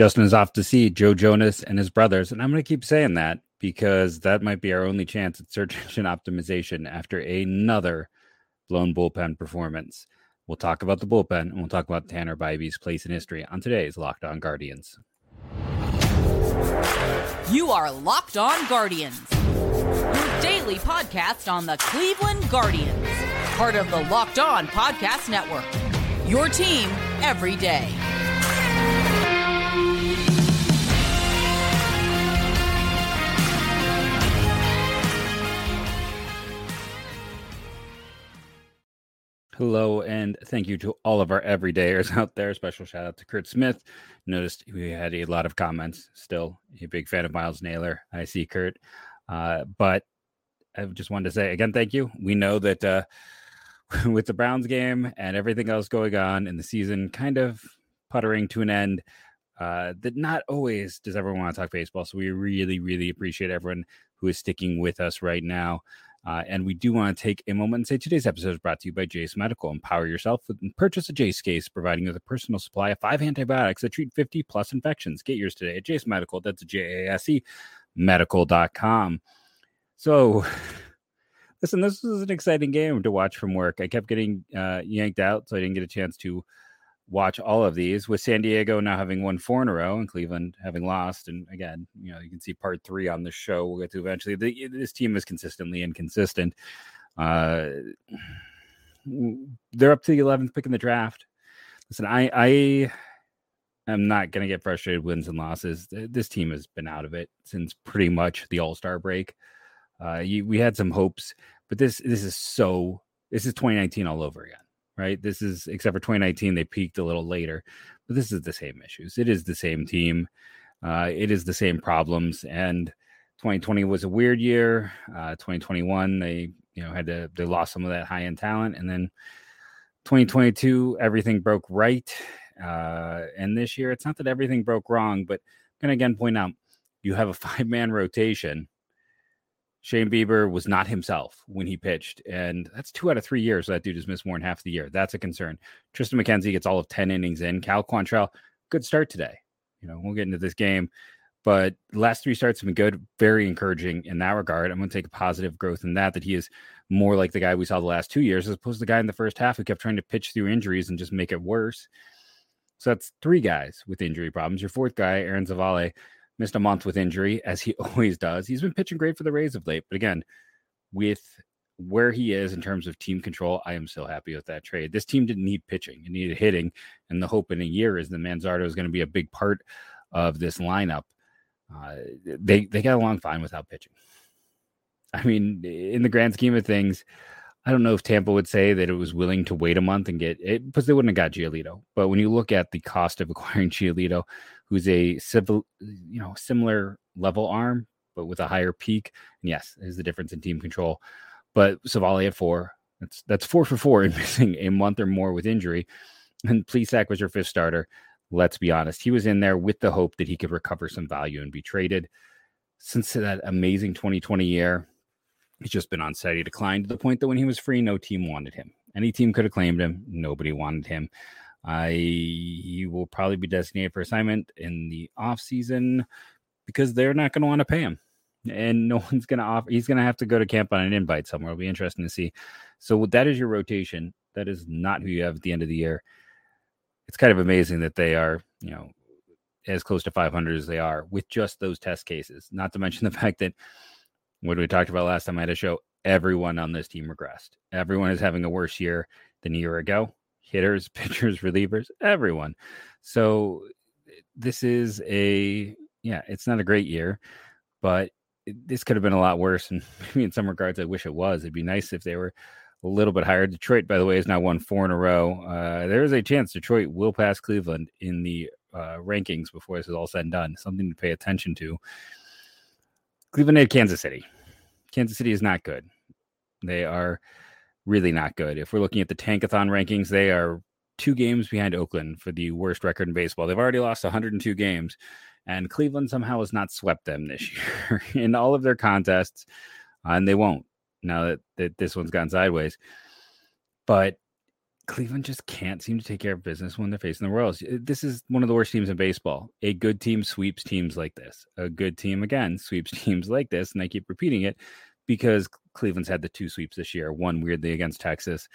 Justin is off to see Joe Jonas and his brothers. And I'm going to keep saying that because that might be our only chance at search engine optimization after another blown bullpen performance. We'll talk about the bullpen and we'll talk about Tanner Bibee's place in history on today's Locked On Guardians. You are Locked On Guardians, your daily podcast on the Cleveland Guardians, part of the Locked On Podcast Network. Your team every day. Hello, and thank you to all of our everydayers out there. Special shout out to Kurt Smith. Noticed we had a lot of comments. Still a big fan of Miles Naylor. I see Kurt. Uh, but I just wanted to say again, thank you. We know that uh, with the Browns game and everything else going on in the season, kind of puttering to an end, uh, that not always does everyone want to talk baseball. So we really, really appreciate everyone who is sticking with us right now. Uh, and we do want to take a moment and say today's episode is brought to you by Jase Medical. Empower yourself and purchase a Jase case, providing you with a personal supply of five antibiotics that treat 50 plus infections. Get yours today at Jase Medical. That's J A S E medical.com. So, listen, this was an exciting game to watch from work. I kept getting uh, yanked out, so I didn't get a chance to watch all of these with San Diego now having won four in a row and Cleveland having lost. And again, you know, you can see part three on the show. We'll get to eventually. The, this team is consistently inconsistent. Uh, they're up to the 11th pick in the draft. Listen, I, I am not going to get frustrated wins and losses. This team has been out of it since pretty much the All Star break. Uh, you, we had some hopes, but this this is so this is 2019 all over again right? This is except for 2019, they peaked a little later, but this is the same issues. It is the same team. Uh, it is the same problems. And 2020 was a weird year. Uh, 2021, they you know had to they lost some of that high end talent, and then 2022, everything broke right. Uh, and this year, it's not that everything broke wrong, but I'm gonna again point out you have a five man rotation Shane Bieber was not himself when he pitched, and that's two out of three years. that dude has missed more than half the year. That's a concern. Tristan McKenzie gets all of 10 innings in. Cal Quantrill, good start today. You know, we'll get into this game, but last three starts have been good, very encouraging in that regard. I'm going to take a positive growth in that, that he is more like the guy we saw the last two years, as opposed to the guy in the first half who kept trying to pitch through injuries and just make it worse. So that's three guys with injury problems. Your fourth guy, Aaron Civale, missed a month with injury, as he always does. He's been pitching great for the Rays of late, but again, with where he is in terms of team control, I am so happy with that trade. This team didn't need pitching; it needed hitting, and the hope in a year is that Manzardo is going to be a big part of this lineup. Uh, they they got along fine without pitching. I mean, in the grand scheme of things, I don't know if Tampa would say that it was willing to wait a month and get it because they wouldn't have got Giolito. But when you look at the cost of acquiring Giolito, who's a civil, you know, similar level arm, but with a higher peak. And yes, there's the difference in team control. But Civale at four, that's that's four for four in missing a month or more with injury. And Plesac was your fifth starter. Let's be honest. He was in there with the hope that he could recover some value and be traded. Since that amazing 2020 year, he's just been on steady decline to the point that when he was free, no team wanted him. Any team could have claimed him. Nobody wanted him. I he will probably be designated for assignment in the off season because they're not going to want to pay him, and no one's going to offer. He's going to have to go to camp on an invite somewhere. It'll be interesting to see. So that is your rotation. That is not who you have at the end of the year. It's kind of amazing that they are, you know, as close to 500 as they are with just those test cases. Not to mention the fact that what we talked about last time I had a show, everyone on this team regressed. Everyone is having a worse year than a year ago hitters, pitchers, relievers, everyone. So this is a yeah, it's not a great year, but this could have been a lot worse. And maybe in some regards, I wish it was. It'd be nice if they were a little bit higher. Detroit, by the way, has now won four in a row. Uh, there is a chance Detroit will pass Cleveland in the uh, rankings before this is all said and done. Something to pay attention to. Cleveland had Kansas City. Kansas City is not good. They are really not good. If we're looking at the Tankathon rankings, they are two games behind Oakland for the worst record in baseball. They've already lost 102 games, and Cleveland somehow has not swept them this year in all of their contests, uh, and they won't now that, that this one's gone sideways. But Cleveland just can't seem to take care of business when they're facing the Royals. This is one of the worst teams in baseball. A good team sweeps teams like this. A good team again sweeps teams like this, and I keep repeating it because Cleveland's had the two sweeps this year. One weirdly against Texas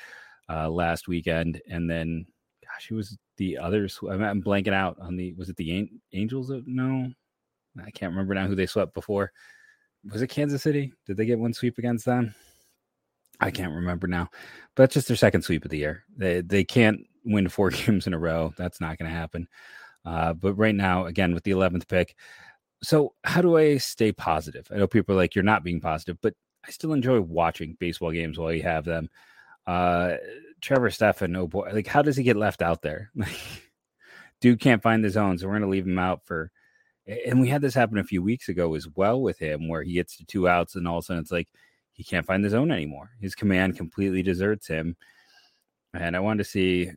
uh, last weekend, and then gosh, it was the other. I'm blanking out on the. Was it the Angels? No, I can't remember now who they swept before. Was it Kansas City? Did they get one sweep against them? I can't remember now, but that's just their second sweep of the year. They they can't win four games in a row. That's not going to happen. Uh, but right now, again with the eleventh pick, so how do I stay positive? I know people are like you're not being positive, but I still enjoy watching baseball games while you have them. Uh, Trevor Stephan, oh boy, like how does he get left out there? Like dude can't find the zone, so we're gonna leave him out for. And we had this happen a few weeks ago as well with him, where he gets to two outs, and all of a sudden it's like he can't find the zone anymore. His command completely deserts him. And I wanted to see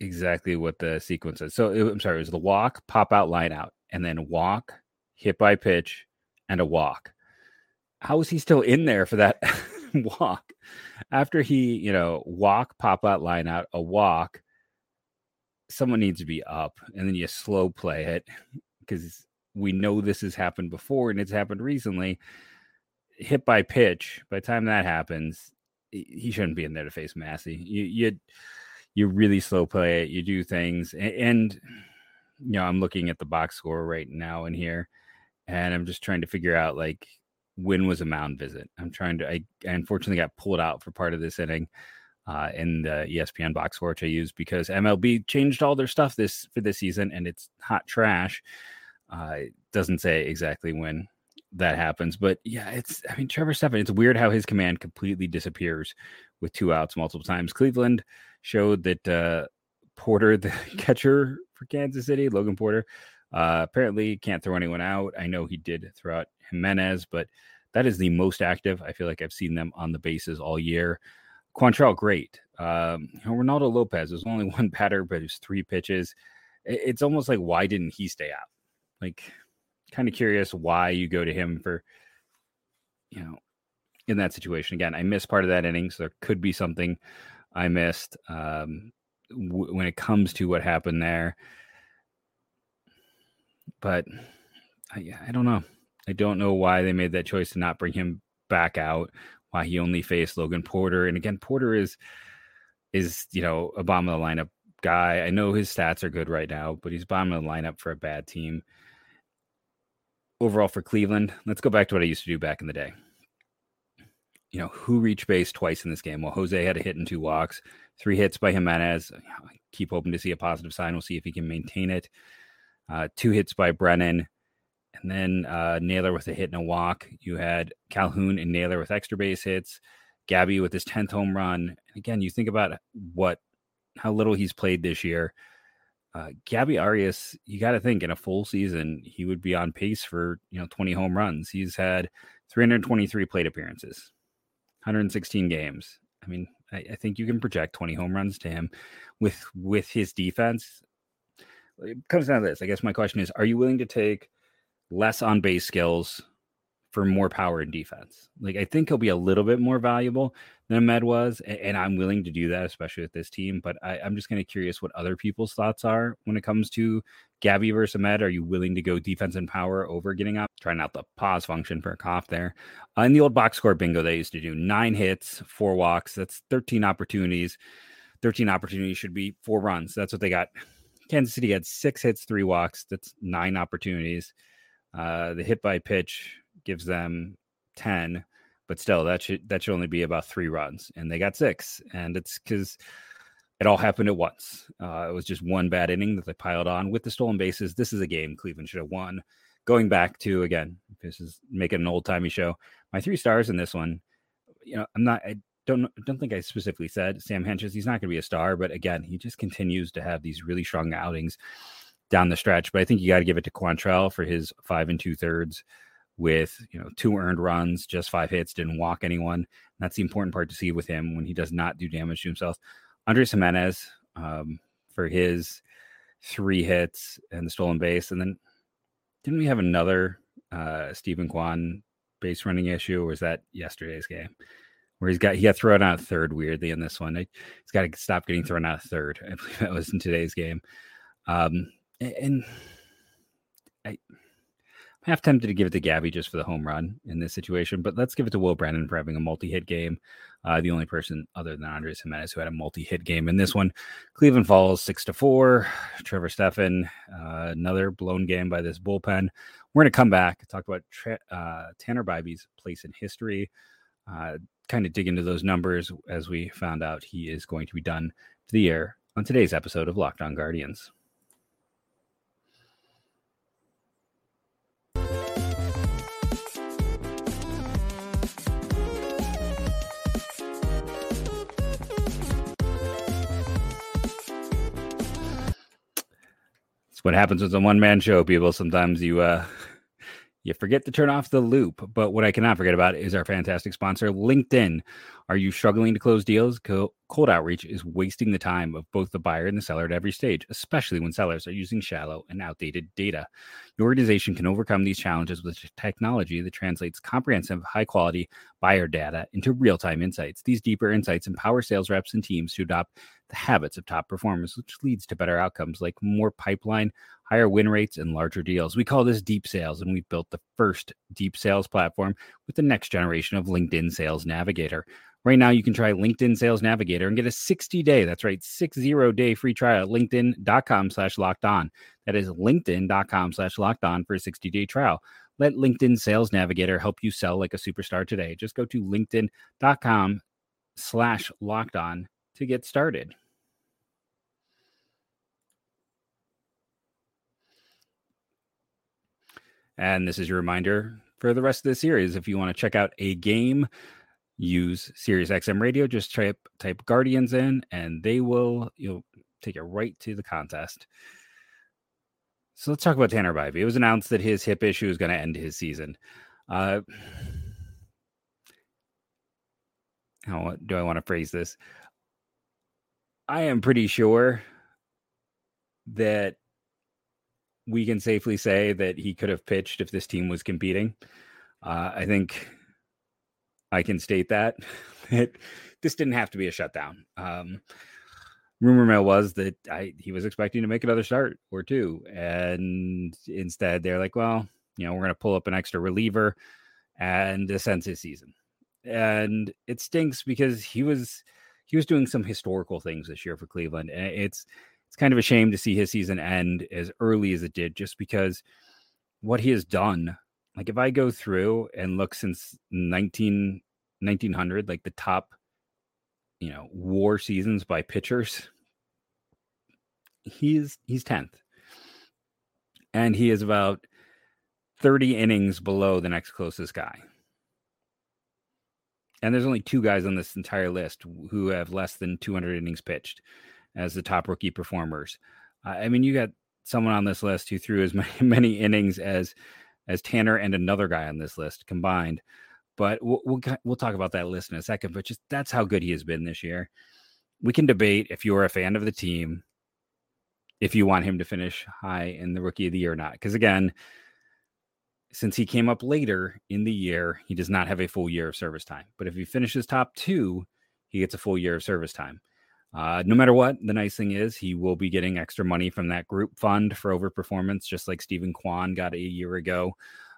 exactly what the sequence is. So it, I'm sorry, it was the walk, pop out, line out, and then walk, hit by pitch, and a walk. How is he still in there for that walk? After he, you know, walk, pop out, line out, a walk, someone needs to be up, and then you slow play it because we know this has happened before and it's happened recently hit by pitch, by the time that happens, he shouldn't be in there to face Massey. You you you really slow play it. You do things, and, and you know I'm looking at the box score right now in here, and I'm just trying to figure out like when was a mound visit. I'm trying to. I, I unfortunately got pulled out for part of this inning. Uh, in the ESPN box score, which I use because MLB changed all their stuff this for this season, and it's hot trash. Uh, it doesn't say exactly when that happens. But yeah, it's I mean Trevor Stephan, it's weird how his command completely disappears with two outs multiple times. Cleveland showed that uh Porter, the catcher for Kansas City, Logan Porter, uh apparently can't throw anyone out. I know he did throw out Gimenez, but that is the most active. I feel like I've seen them on the bases all year. Quantrill, great. Um, Reynaldo Lopez was only one batter, but it was three pitches. It's almost like why didn't he stay out? Like kind of curious why you go to him for, you know, in that situation. Again, I missed part of that inning, so there could be something I missed um, w- when it comes to what happened there. But I, I don't know. I don't know why they made that choice to not bring him back out. Why he only faced Logan Porter, and again, Porter is is you know a bottom of the lineup guy. I know his stats are good right now, but he's bottom of the lineup for a bad team overall for Cleveland, let's go back to what I used to do back in the day. You know, who reached base twice in this game? Well, Jose had a hit and two walks, three hits by Gimenez. I keep hoping to see a positive sign. We'll see if he can maintain it. Uh, two hits by Brennan, and then uh, Naylor with a hit and a walk. You had Calhoun and Naylor with extra base hits. Gabby with his 10th home run. And again, you think about what how little he's played this year uh, Gabby Arias, you got to think in a full season, he would be on pace for, you know, 20 home runs. He's had 323 plate appearances, 116 games. I mean, I, I think you can project 20 home runs to him with with his defense. It comes down to this. I guess my question is, are you willing to take less on base skills for more power and defense. Like I think he'll be a little bit more valuable than Amed was, and I'm willing to do that, especially with this team. But I, am just kind of curious what other people's thoughts are when it comes to Gabby versus Amed. Are you willing to go defense and power over getting up? Trying out the pause function for a cough there. Uh, in the old box score bingo, they used to do nine hits, four walks. That's 13 opportunities. 13 opportunities should be four runs. That's what they got. Kansas City had six hits, three walks. That's nine opportunities. Uh, the hit by pitch gives them 10 but still that should that should only be about three runs and they got six and it's because it all happened at once uh, it was just one bad inning that they piled on with the stolen bases this is a game cleveland should have won going back to again this is making an old timey show my three stars in this one you know i'm not i don't don't think i specifically said sam hentges he's not going to be a star but again he just continues to have these really strong outings down the stretch but i think you got to give it to quantrill for his five and two thirds with you know two earned runs, just five hits, didn't walk anyone. That's the important part to see with him when he does not do damage to himself. Andres Gimenez um, for his three hits and the stolen base, and then didn't we have another uh, Steven Kwan base running issue, or was that yesterday's game? Where he's got he got thrown out third weirdly in this one. He's got to stop getting thrown out third. I believe that was in today's game. Um, and I, I'm half tempted to give it to Gabby just for the home run in this situation, but let's give it to Will Brennan for having a multi-hit game. Uh, the only person other than Andres Gimenez who had a multi-hit game in this one. Cleveland falls six to four. Trevor Stephan, uh, another blown game by this bullpen. We're going to come back talk about tra- uh, Tanner Bibee's place in history. Uh, kind of dig into those numbers as we found out he is going to be done for the year on today's episode of Locked On Guardians. what happens with a one man show, people. Sometimes you uh you forget to turn off the loop. But what I cannot forget about is our fantastic sponsor, LinkedIn. Are you struggling to close deals? Cold outreach is wasting the time of both the buyer and the seller at every stage, especially when sellers are using shallow and outdated data. Your organization can overcome these challenges with technology that translates comprehensive, high quality buyer data into real time insights. These deeper insights empower sales reps and teams to adopt the habits of top performers, which leads to better outcomes like more pipeline, higher win rates, and larger deals. We call this deep sales, and we've built the first deep sales platform with the next generation of LinkedIn Sales Navigator. Right now, you can try LinkedIn Sales Navigator and get a 60 day, that's right, 60 day free trial at linkedin.com slash locked on. That is linkedin.com slash locked on for a 60 day trial. Let LinkedIn Sales Navigator help you sell like a superstar today. Just go to linkedin.com slash locked on to get started. And this is your reminder for the rest of the series. If you want to check out a game, use Sirius XM Radio. Just type type Guardians in, and they will you'll take it right to the contest. So let's talk about Tanner Bibee. It was announced that his hip issue is going to end his season. Uh, how do I want to phrase this? I am pretty sure that we can safely say that he could have pitched if this team was competing. Uh, I think I can state that that this didn't have to be a shutdown. Um, rumor mill was that I he was expecting to make another start or two, and instead they're like, well, you know, we're going to pull up an extra reliever and ascend his season, and it stinks because he was he was doing some historical things this year for Cleveland, and it's it's kind of a shame to see his season end as early as it did, just because what he has done. Like if I go through and look since 19, 1900, like the top, you know, WAR seasons by pitchers, he's he's tenth, and he is about 30 innings below the next closest guy. And there's only two guys on this entire list who have less than 200 innings pitched as the top rookie performers. Uh, I mean, you got someone on this list who threw as many, many, innings as as Tanner and another guy on this list combined. But we'll, we'll we'll talk about that list in a second. But just that's how good he has been this year. We can debate if you're a fan of the team, if you want him to finish high in the rookie of the year or not. Because again, since he came up later in the year, he does not have a full year of service time. But if he finishes top two, he gets a full year of service time. Uh, no matter what, the nice thing is he will be getting extra money from that group fund for overperformance, just like Steven Kwan got a year ago,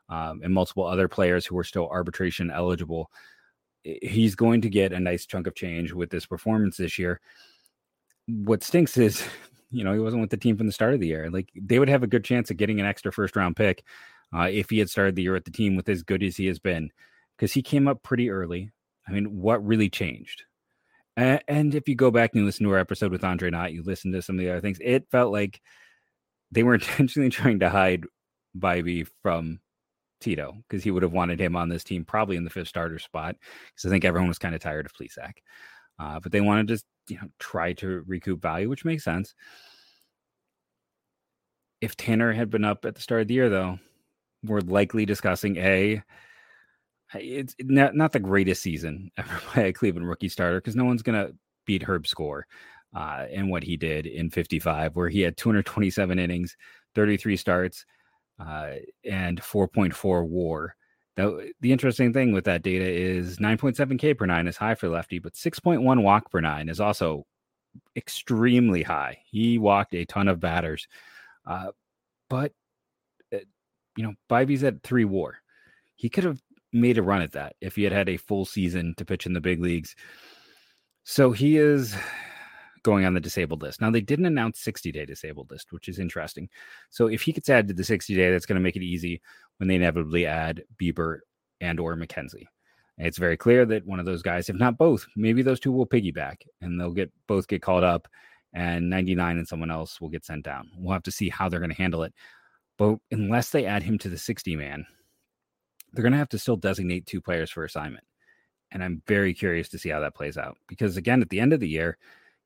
um, and multiple other players who are still arbitration eligible. He's going to get a nice chunk of change with this performance this year. What stinks is, you know, he wasn't with the team from the start of the year. Like they would have a good chance of getting an extra first round pick uh, if he had started the year with the team with as good as he has been, because he came up pretty early. I mean, what really changed? And, and if you go back and you listen to our episode with Andre Knott, you listen to some of the other things, it felt like they were intentionally trying to hide Bibee from Tito because he would have wanted him on this team probably in the fifth starter spot because I think everyone was kind of tired of Plesac. Uh, but they wanted to you know try to recoup value, which makes sense. If Tanner had been up at the start of the year, though, we're likely discussing a it's not, not the greatest season ever by a Cleveland rookie starter because no one's gonna beat Herb Score uh, and what he did in 55, where he had 227 innings, 33 starts, uh, and 4.4 WAR, Now, the interesting thing with that data is 9.7 K per nine is high for lefty, but 6.1 walk per nine is also extremely high. He walked a ton of batters, uh, but uh, you know, Bibee's at three WAR. He could have made a run at that if he had had a full season to pitch in the big leagues. So he is going on the disabled list. Now they didn't announce 60 day disabled list, which is interesting. So if he gets added to the 60 day, that's going to make it easy when they inevitably add Bieber and or McKenzie. It's very clear that one of those guys, if not both, maybe those two will piggyback and they'll get both get called up and 99 and someone else will get sent down. We'll have to see how they're going to handle it. But unless they add him to the 60 man, they're going to have to still designate two players for assignment. And I'm very curious to see how that plays out because, again, at the end of the year,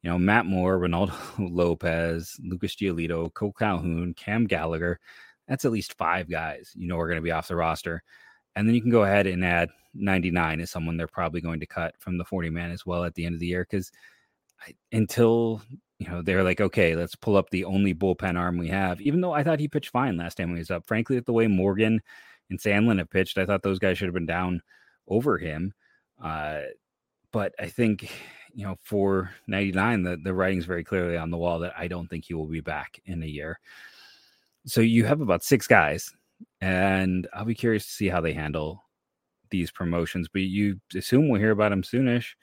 you know, Matt Moore, Reynaldo Lopez, Lucas Giolito, Kole Calhoun, Cam Gallagher. That's at least five guys you know are going to be off the roster. And then you can go ahead and add 99 as someone they're probably going to cut from the 40 man as well at the end of the year because until you know they're like okay let's pull up the only bullpen arm we have even though i thought he pitched fine last time he was up frankly at the way morgan and sandlin have pitched i thought those guys should have been down over him uh, but i think you know for 99 the, the writing's very clearly on the wall that i don't think he will be back in a year so you have about six guys and i'll be curious to see how they handle these promotions but you assume we'll hear about him soonish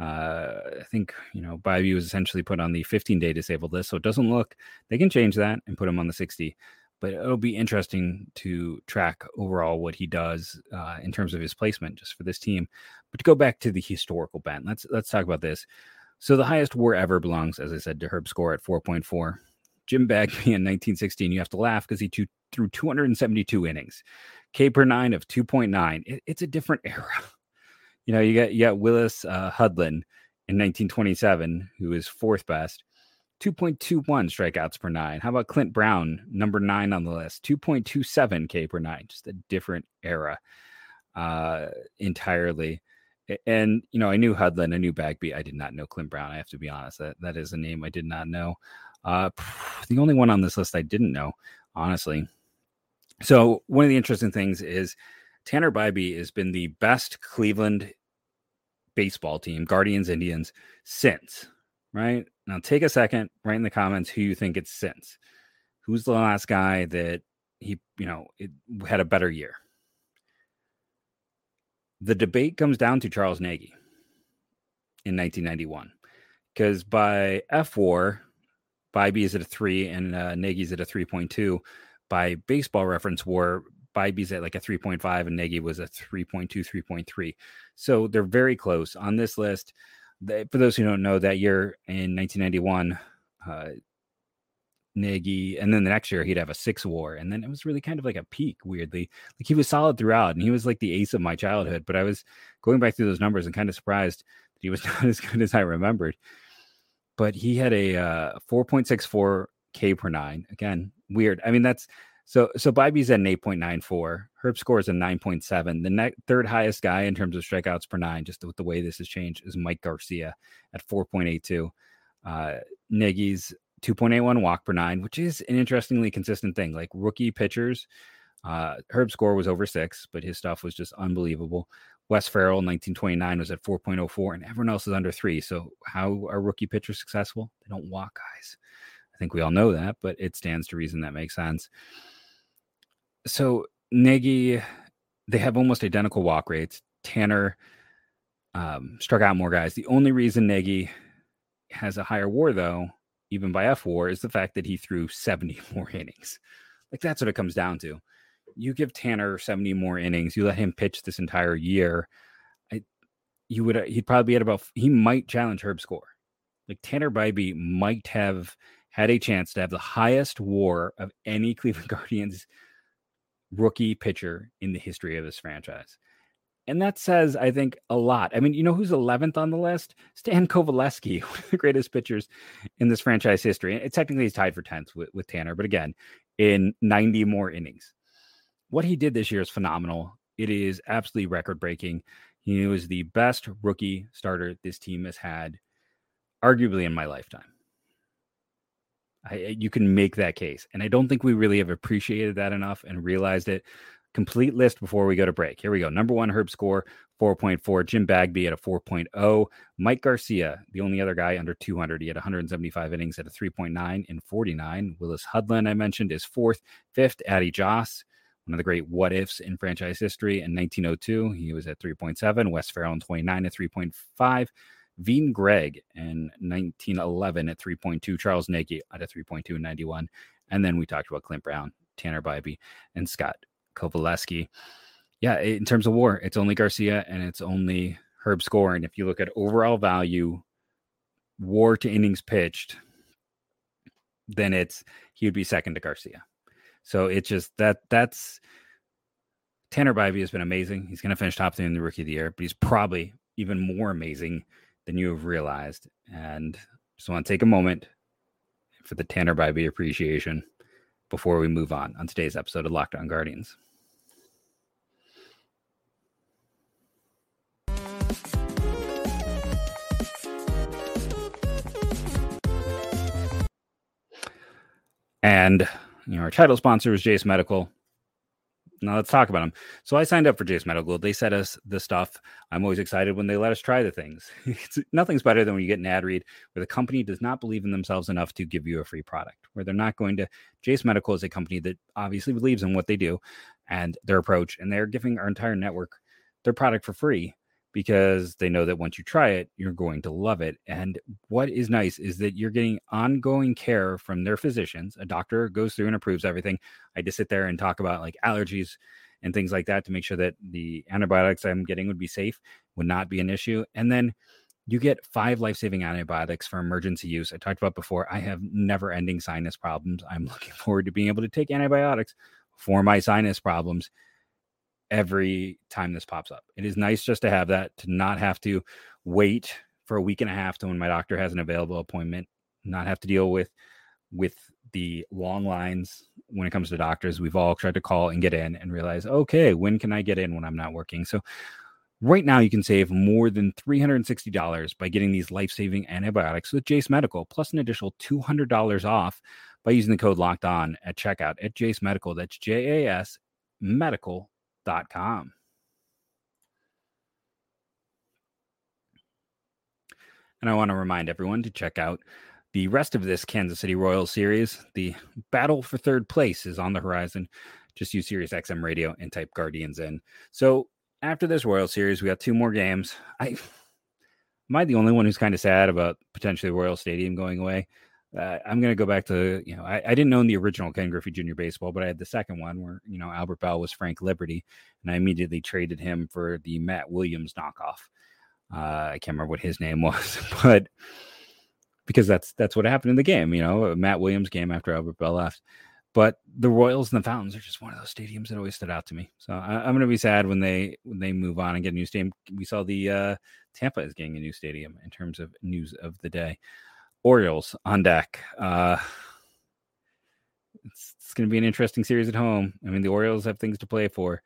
uh, I think you know Bibee was essentially put on the 15 day disabled list, so it doesn't look they can change that and put him on the 60. But it'll be interesting to track overall what he does uh, in terms of his placement just for this team. But to go back to the historical bent, let's let's talk about this. So the highest WAR ever belongs, as I said, to Herb Score at 4.4. Jim Bagby in 1916, you have to laugh because he threw 272 innings, K per nine of 2.9. It, it's a different era you know, you got you got Willis uh, Hudlin in 1927, who is fourth best, 2.21 strikeouts per nine. How about Clint Brown, number nine on the list, 2.27 K per nine? Just a different era uh, entirely. And you know, I knew Hudlin, I knew Bagby. I did not know Clint Brown. I have to be honest. That that is a name I did not know. Uh, the only one on this list I didn't know, honestly. So one of the interesting things is Tanner Bibee has been the best Cleveland baseball team, Guardians Indians, since, right? Now take a second, write in the comments who you think it's since. Who's the last guy that he, you know, it, had a better year? The debate comes down to Charles Nagy in 1991. Because by fWAR, Bibee is at a three and uh, Nagy's at a 3.2. By baseball reference WAR, Bibee's at like a 3.5 and Nagy was a 3.2, 3.3. So they're very close on this list. They, for those who don't know, that year in 1991, uh, Nagy, and then the next year he'd have a six WAR, and then it was really kind of like a peak. Weirdly, like he was solid throughout, and he was like the ace of my childhood. But I was going back through those numbers and kind of surprised that he was not as good as I remembered. But he had a uh, 4.64 K per nine. Again, weird. I mean, that's so so Bibee's at an 8.94. Herb Score is a 9.7. The ne- third highest guy in terms of strikeouts per nine, just with the way this has changed, is Mike Garcia at 4.82. Uh, Nagy's 2.81 walk per nine, which is an interestingly consistent thing. Like rookie pitchers, uh, Herb Score was over six, but his stuff was just unbelievable. Wes Ferrell, 1929, was at 4.04, and everyone else is under three. So, how are rookie pitchers successful? They don't walk guys. I think we all know that, but it stands to reason that makes sense so Nagy, they have almost identical walk rates. Tanner um, struck out more guys. The only reason Nagy has a higher WAR, though, even by fWAR, is the fact that he threw 70 more innings. Like that's what it comes down to. You give Tanner 70 more innings, you let him pitch this entire year. I, you would he'd probably be at about he might challenge Herb Score. Like Tanner Bibee might have had a chance to have the highest WAR of any Cleveland Guardians rookie pitcher in the history of this franchise. And that says, I think, a lot. I mean, you know who's 11th on the list? Stan Coveleski, one of the greatest pitchers in this franchise history. And technically, he's tied for 10th with, with Tanner, but again, in 90 more innings. What he did this year is phenomenal. It is absolutely record breaking. He was the best rookie starter this team has had, arguably in my lifetime. I, you can make that case. And I don't think we really have appreciated that enough and realized it. Complete list before we go to break. Here we go. Number one, Herb Score, 4.4. Jim Bagby at a 4.0. Mike Garcia, the only other guy under 200. He had 175 innings at a 3.9 in 49. Willis Hudlin, I mentioned, is fourth. Fifth, Addie Joss, one of the great what ifs in franchise history. In 1902, he was at 3.7. Wes Ferrell in 29 at 3.5. Vean Gregg in 1911 at 3.2. Charles Nagy at a 3.2 in 91. And then we talked about Clint Brown, Tanner Bibee, and Scott Coveleski. Yeah, in terms of war, it's only Garcia and it's only Herb Score. And if you look at overall value, war to innings pitched, then it's he would be second to Garcia. So it's just that that's Tanner Bibee has been amazing. He's going to finish top three in the rookie of the year, but he's probably even more amazing than you have realized. And just want to take a moment for the Tanner Bibee appreciation before we move on on today's episode of Locked On Guardians. And you know, our title sponsor is Jase Medical. Now let's talk about them. So I signed up for Jase Medical. They sent us the stuff. I'm always excited when they let us try the things. nothing's better than when you get an ad read where the company does not believe in themselves enough to give you a free product, where they're not going to. Jase Medical is a company that obviously believes in what they do and their approach, and they're giving our entire network their product for free because they know that once you try it, you're going to love it. And what is nice is that you're getting ongoing care from their physicians. A doctor goes through and approves everything. I just sit there and talk about like allergies and things like that to make sure that the antibiotics I'm getting would be safe, would not be an issue. And then you get five life saving antibiotics for emergency use. I talked about before, I have never ending sinus problems. I'm looking forward to being able to take antibiotics for my sinus problems every time this pops up. It is nice just to have that, to not have to wait for a week and a half to when my doctor has an available appointment, not have to deal with with the long lines when it comes to doctors. We've all tried to call and get in and realize, okay, when can I get in when I'm not working? So right now you can save more than $360 by getting these life-saving antibiotics with Jase Medical, plus an additional $200 off by using the code locked on at checkout at Jase Medical. That's J A S medical com. And I want to remind everyone to check out the rest of this Kansas City Royals series. The battle for third place is on the horizon. Just use Sirius XM radio and type Guardians in. So after this Royal series, we got two more games. I am I the only one who's kind of sad about potentially Royal Stadium going away? Uh, I'm going to go back to, you know, I, I, didn't own the original Ken Griffey Jr. baseball, but I had the second one where, you know, Albert Belle was Frank Liberty, and I immediately traded him for the Matt Williams knockoff. Uh, I can't remember what his name was, but because that's that's what happened in the game, you know, Matt Williams game after Albert Belle left. But the Royals and the Fountains are just one of those stadiums that always stood out to me. So I, am going to be sad when they when they move on and get a new stadium. We saw the uh, Tampa is getting a new stadium in terms of news of the day. Orioles on deck. Uh, it's, it's going to be an interesting series at home. I mean, the Orioles have things to play for.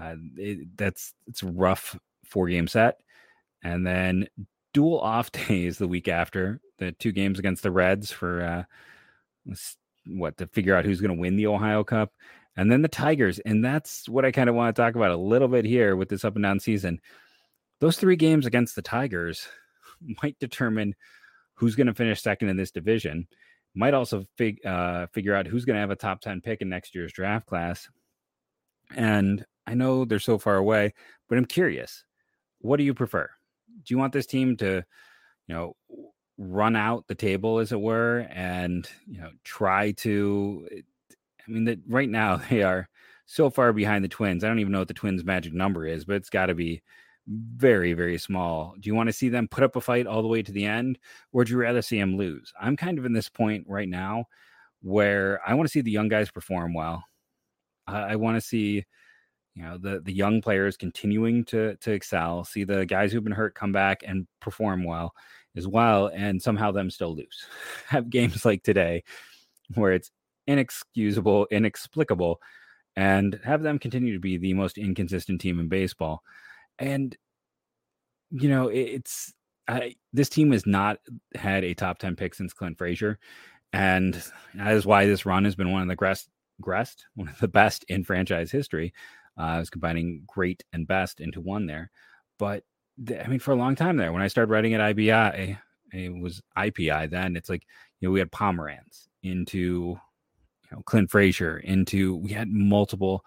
Uh, it, that's it's a rough four game set, and then dual off days the week after the two games against the Reds for uh, what to figure out who's going to win the Ohio Cup, and then the Tigers, and that's what I kind of want to talk about a little bit here with this up and down season. Those three games against the Tigers might determine who's going to finish second in this division. Might also fig, uh, figure out who's going to have a top 10 pick in next year's draft class. And I know they're so far away, but I'm curious. What do you prefer? Do you want this team to, you know, run out the table, as it were, and, you know, try to? I mean, that right now they are so far behind the Twins. I don't even know what the Twins' magic number is, but it's got to be very, very small. Do you want to see them put up a fight all the way to the end, or would you rather see them lose? I'm kind of in this point right now where I want to see the young guys perform well. I, I want to see, you know, the the young players continuing to to excel. See the guys who've been hurt come back and perform well as well, and somehow them still lose. Have games like today where it's inexcusable, inexplicable, and have them continue to be the most inconsistent team in baseball and you know it's I, this team has not had a top 10 pick since Clint Frazier. And that is why this run has been one of the best, one of the best in franchise history. Uh, I was combining great and best into one there. But th- I mean, for a long time there, when I started writing at IBI, it was IPI then. It's like, you know, we had Pomeranz into you know, Clint Frazier into we had multiple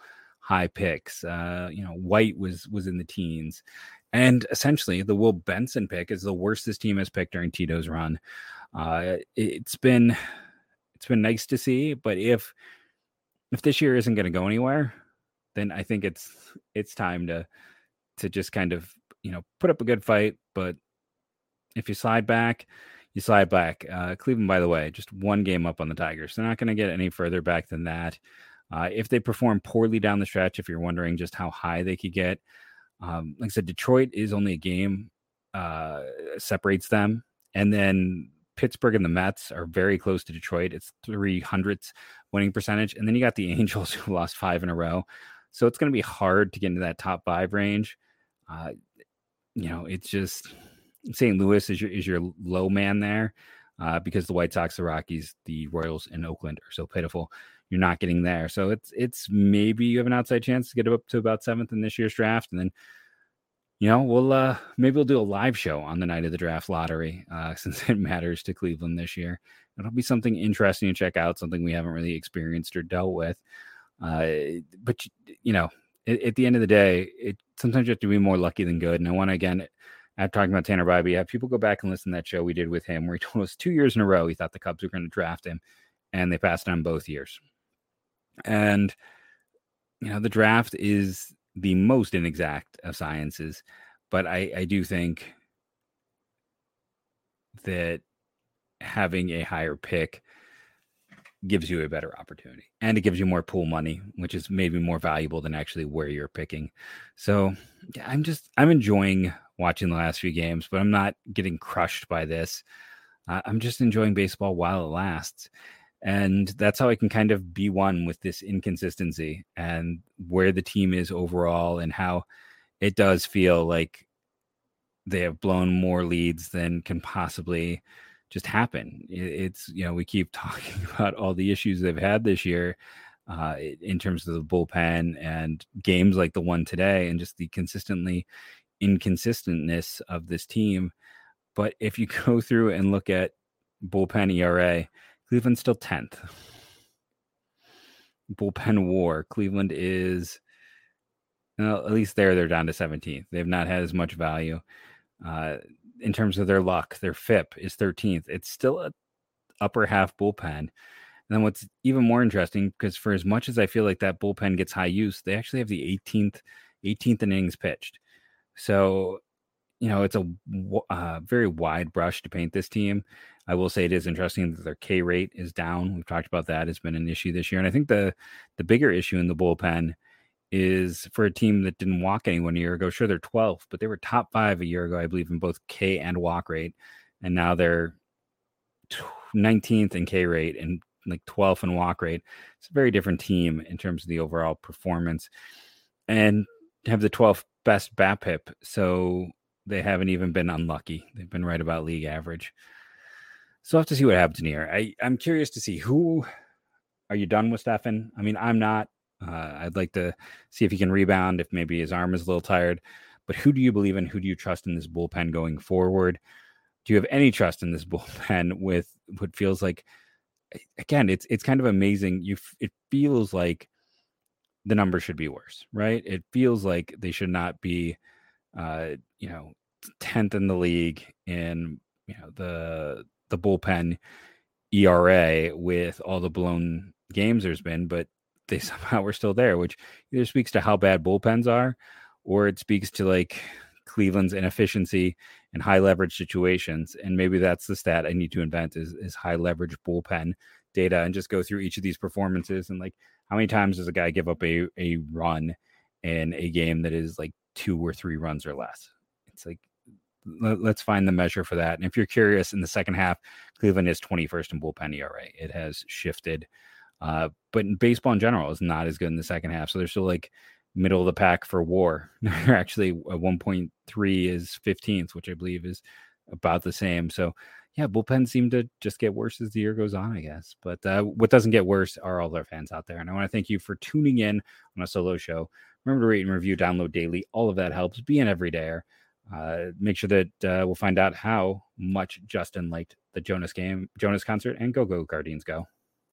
high picks. Uh, you know, White was was in the teens. And essentially, the Will Benson pick is the worst this team has picked during Tito's run. Uh, it's been it's been nice to see, but if if this year isn't going to go anywhere, then I think it's it's time to to just kind of you know put up a good fight. But if you slide back, you slide back. Uh, Cleveland, by the way, just one game up on the Tigers. They're not going to get any further back than that. Uh, if they perform poorly down the stretch, if you're wondering just how high they could get, um, like I said, Detroit is only a game uh, separates them, and then Pittsburgh and the Mets are very close to Detroit. It's three hundredths winning percentage, and then you got the Angels who lost five in a row. So it's going to be hard to get into that top five range. Uh, you know, it's just St. Louis is your is your low man there uh, because the White Sox, the Rockies, the Royals, and Oakland are so pitiful. You're not getting there, so it's it's maybe you have an outside chance to get up to about seventh in this year's draft, and then you know we'll uh, maybe we'll do a live show on the night of the draft lottery uh, since it matters to Cleveland this year. It'll be something interesting to check out, something we haven't really experienced or dealt with. Uh, but you know, at, the end of the day, it sometimes you have to be more lucky than good. And I want to again after talking about Tanner Bibee, have people go back and listen to that show we did with him where he told us two years in a row he thought the Cubs were going to draft him, and they passed on both years. And you know, the draft is the most inexact of sciences, but I, I do think that having a higher pick gives you a better opportunity and it gives you more pool money which is maybe more valuable than actually where you're picking so yeah, i'm just i'm enjoying watching the last few games, but I'm not getting crushed by this. Uh, I'm just enjoying baseball while it lasts. And that's how I can kind of be one with this inconsistency and where the team is overall and how it does feel like they have blown more leads than can possibly just happen. It's, you know, we keep talking about all the issues they've had this year uh, in terms of the bullpen and games like the one today and just the consistently inconsistentness of this team. But if you go through and look at bullpen ERA, Cleveland's still 10th. Bullpen war, Cleveland is, at least there, they're down to 17th. They've not had as much value. Uh, in terms of their luck, their FIP is 13th. It's still a upper half bullpen. And then what's even more interesting, because for as much as I feel like that bullpen gets high use, they actually have the 18th 18th innings pitched. So, you know, it's a uh, very wide brush to paint this team. I will say it is interesting that their K rate is down. We've talked about that; it's been an issue this year, and I think the the bigger issue in the bullpen is for a team that didn't walk anyone a year ago. Sure, they're 12th, but they were top five a year ago, I believe, in both K and walk rate, and now they're 19th in K rate and like 12th in walk rate. It's a very different team in terms of the overall performance, and have the 12th best BABIP, so they haven't even been unlucky. They've been right about league average. So I'll have to see what happens in here. I, I'm curious to see who are you done with Stephan? I mean, I'm not. Uh, I'd like to see if he can rebound, if maybe his arm is a little tired. But who do you believe in? Who do you trust in this bullpen going forward? Do you have any trust in this bullpen with what feels like again, it's it's kind of amazing. You it feels like the numbers should be worse, right? It feels like they should not be, uh, you know, tenth in the league in you know the the bullpen ERA with all the blown games there's been, but they somehow were still there, which either speaks to how bad bullpens are, or it speaks to like Cleveland's inefficiency and high leverage situations. And maybe that's the stat I need to invent is, is high leverage bullpen data and just go through each of these performances and like how many times does a guy give up a, a run in a game that is like two or three runs or less? It's like, let, us find the measure for that. And if you're curious, in the second half, Cleveland is 21st in bullpen ERA. It has shifted. Uh, but baseball in general is not as good in the second half. So they're still like middle of the pack for war. They're actually at 1.3 is 15th, which I believe is about the same. So yeah, bullpens seem to just get worse as the year goes on, I guess. But uh, what doesn't get worse are all our fans out there. And I want to thank you for tuning in on a solo show Remember to rate and review, download daily. All of that helps. Be an everydayer. Uh, make sure that uh, we'll find out how much Justin liked the Jonas game, Jonas concert, and go go Guardians go.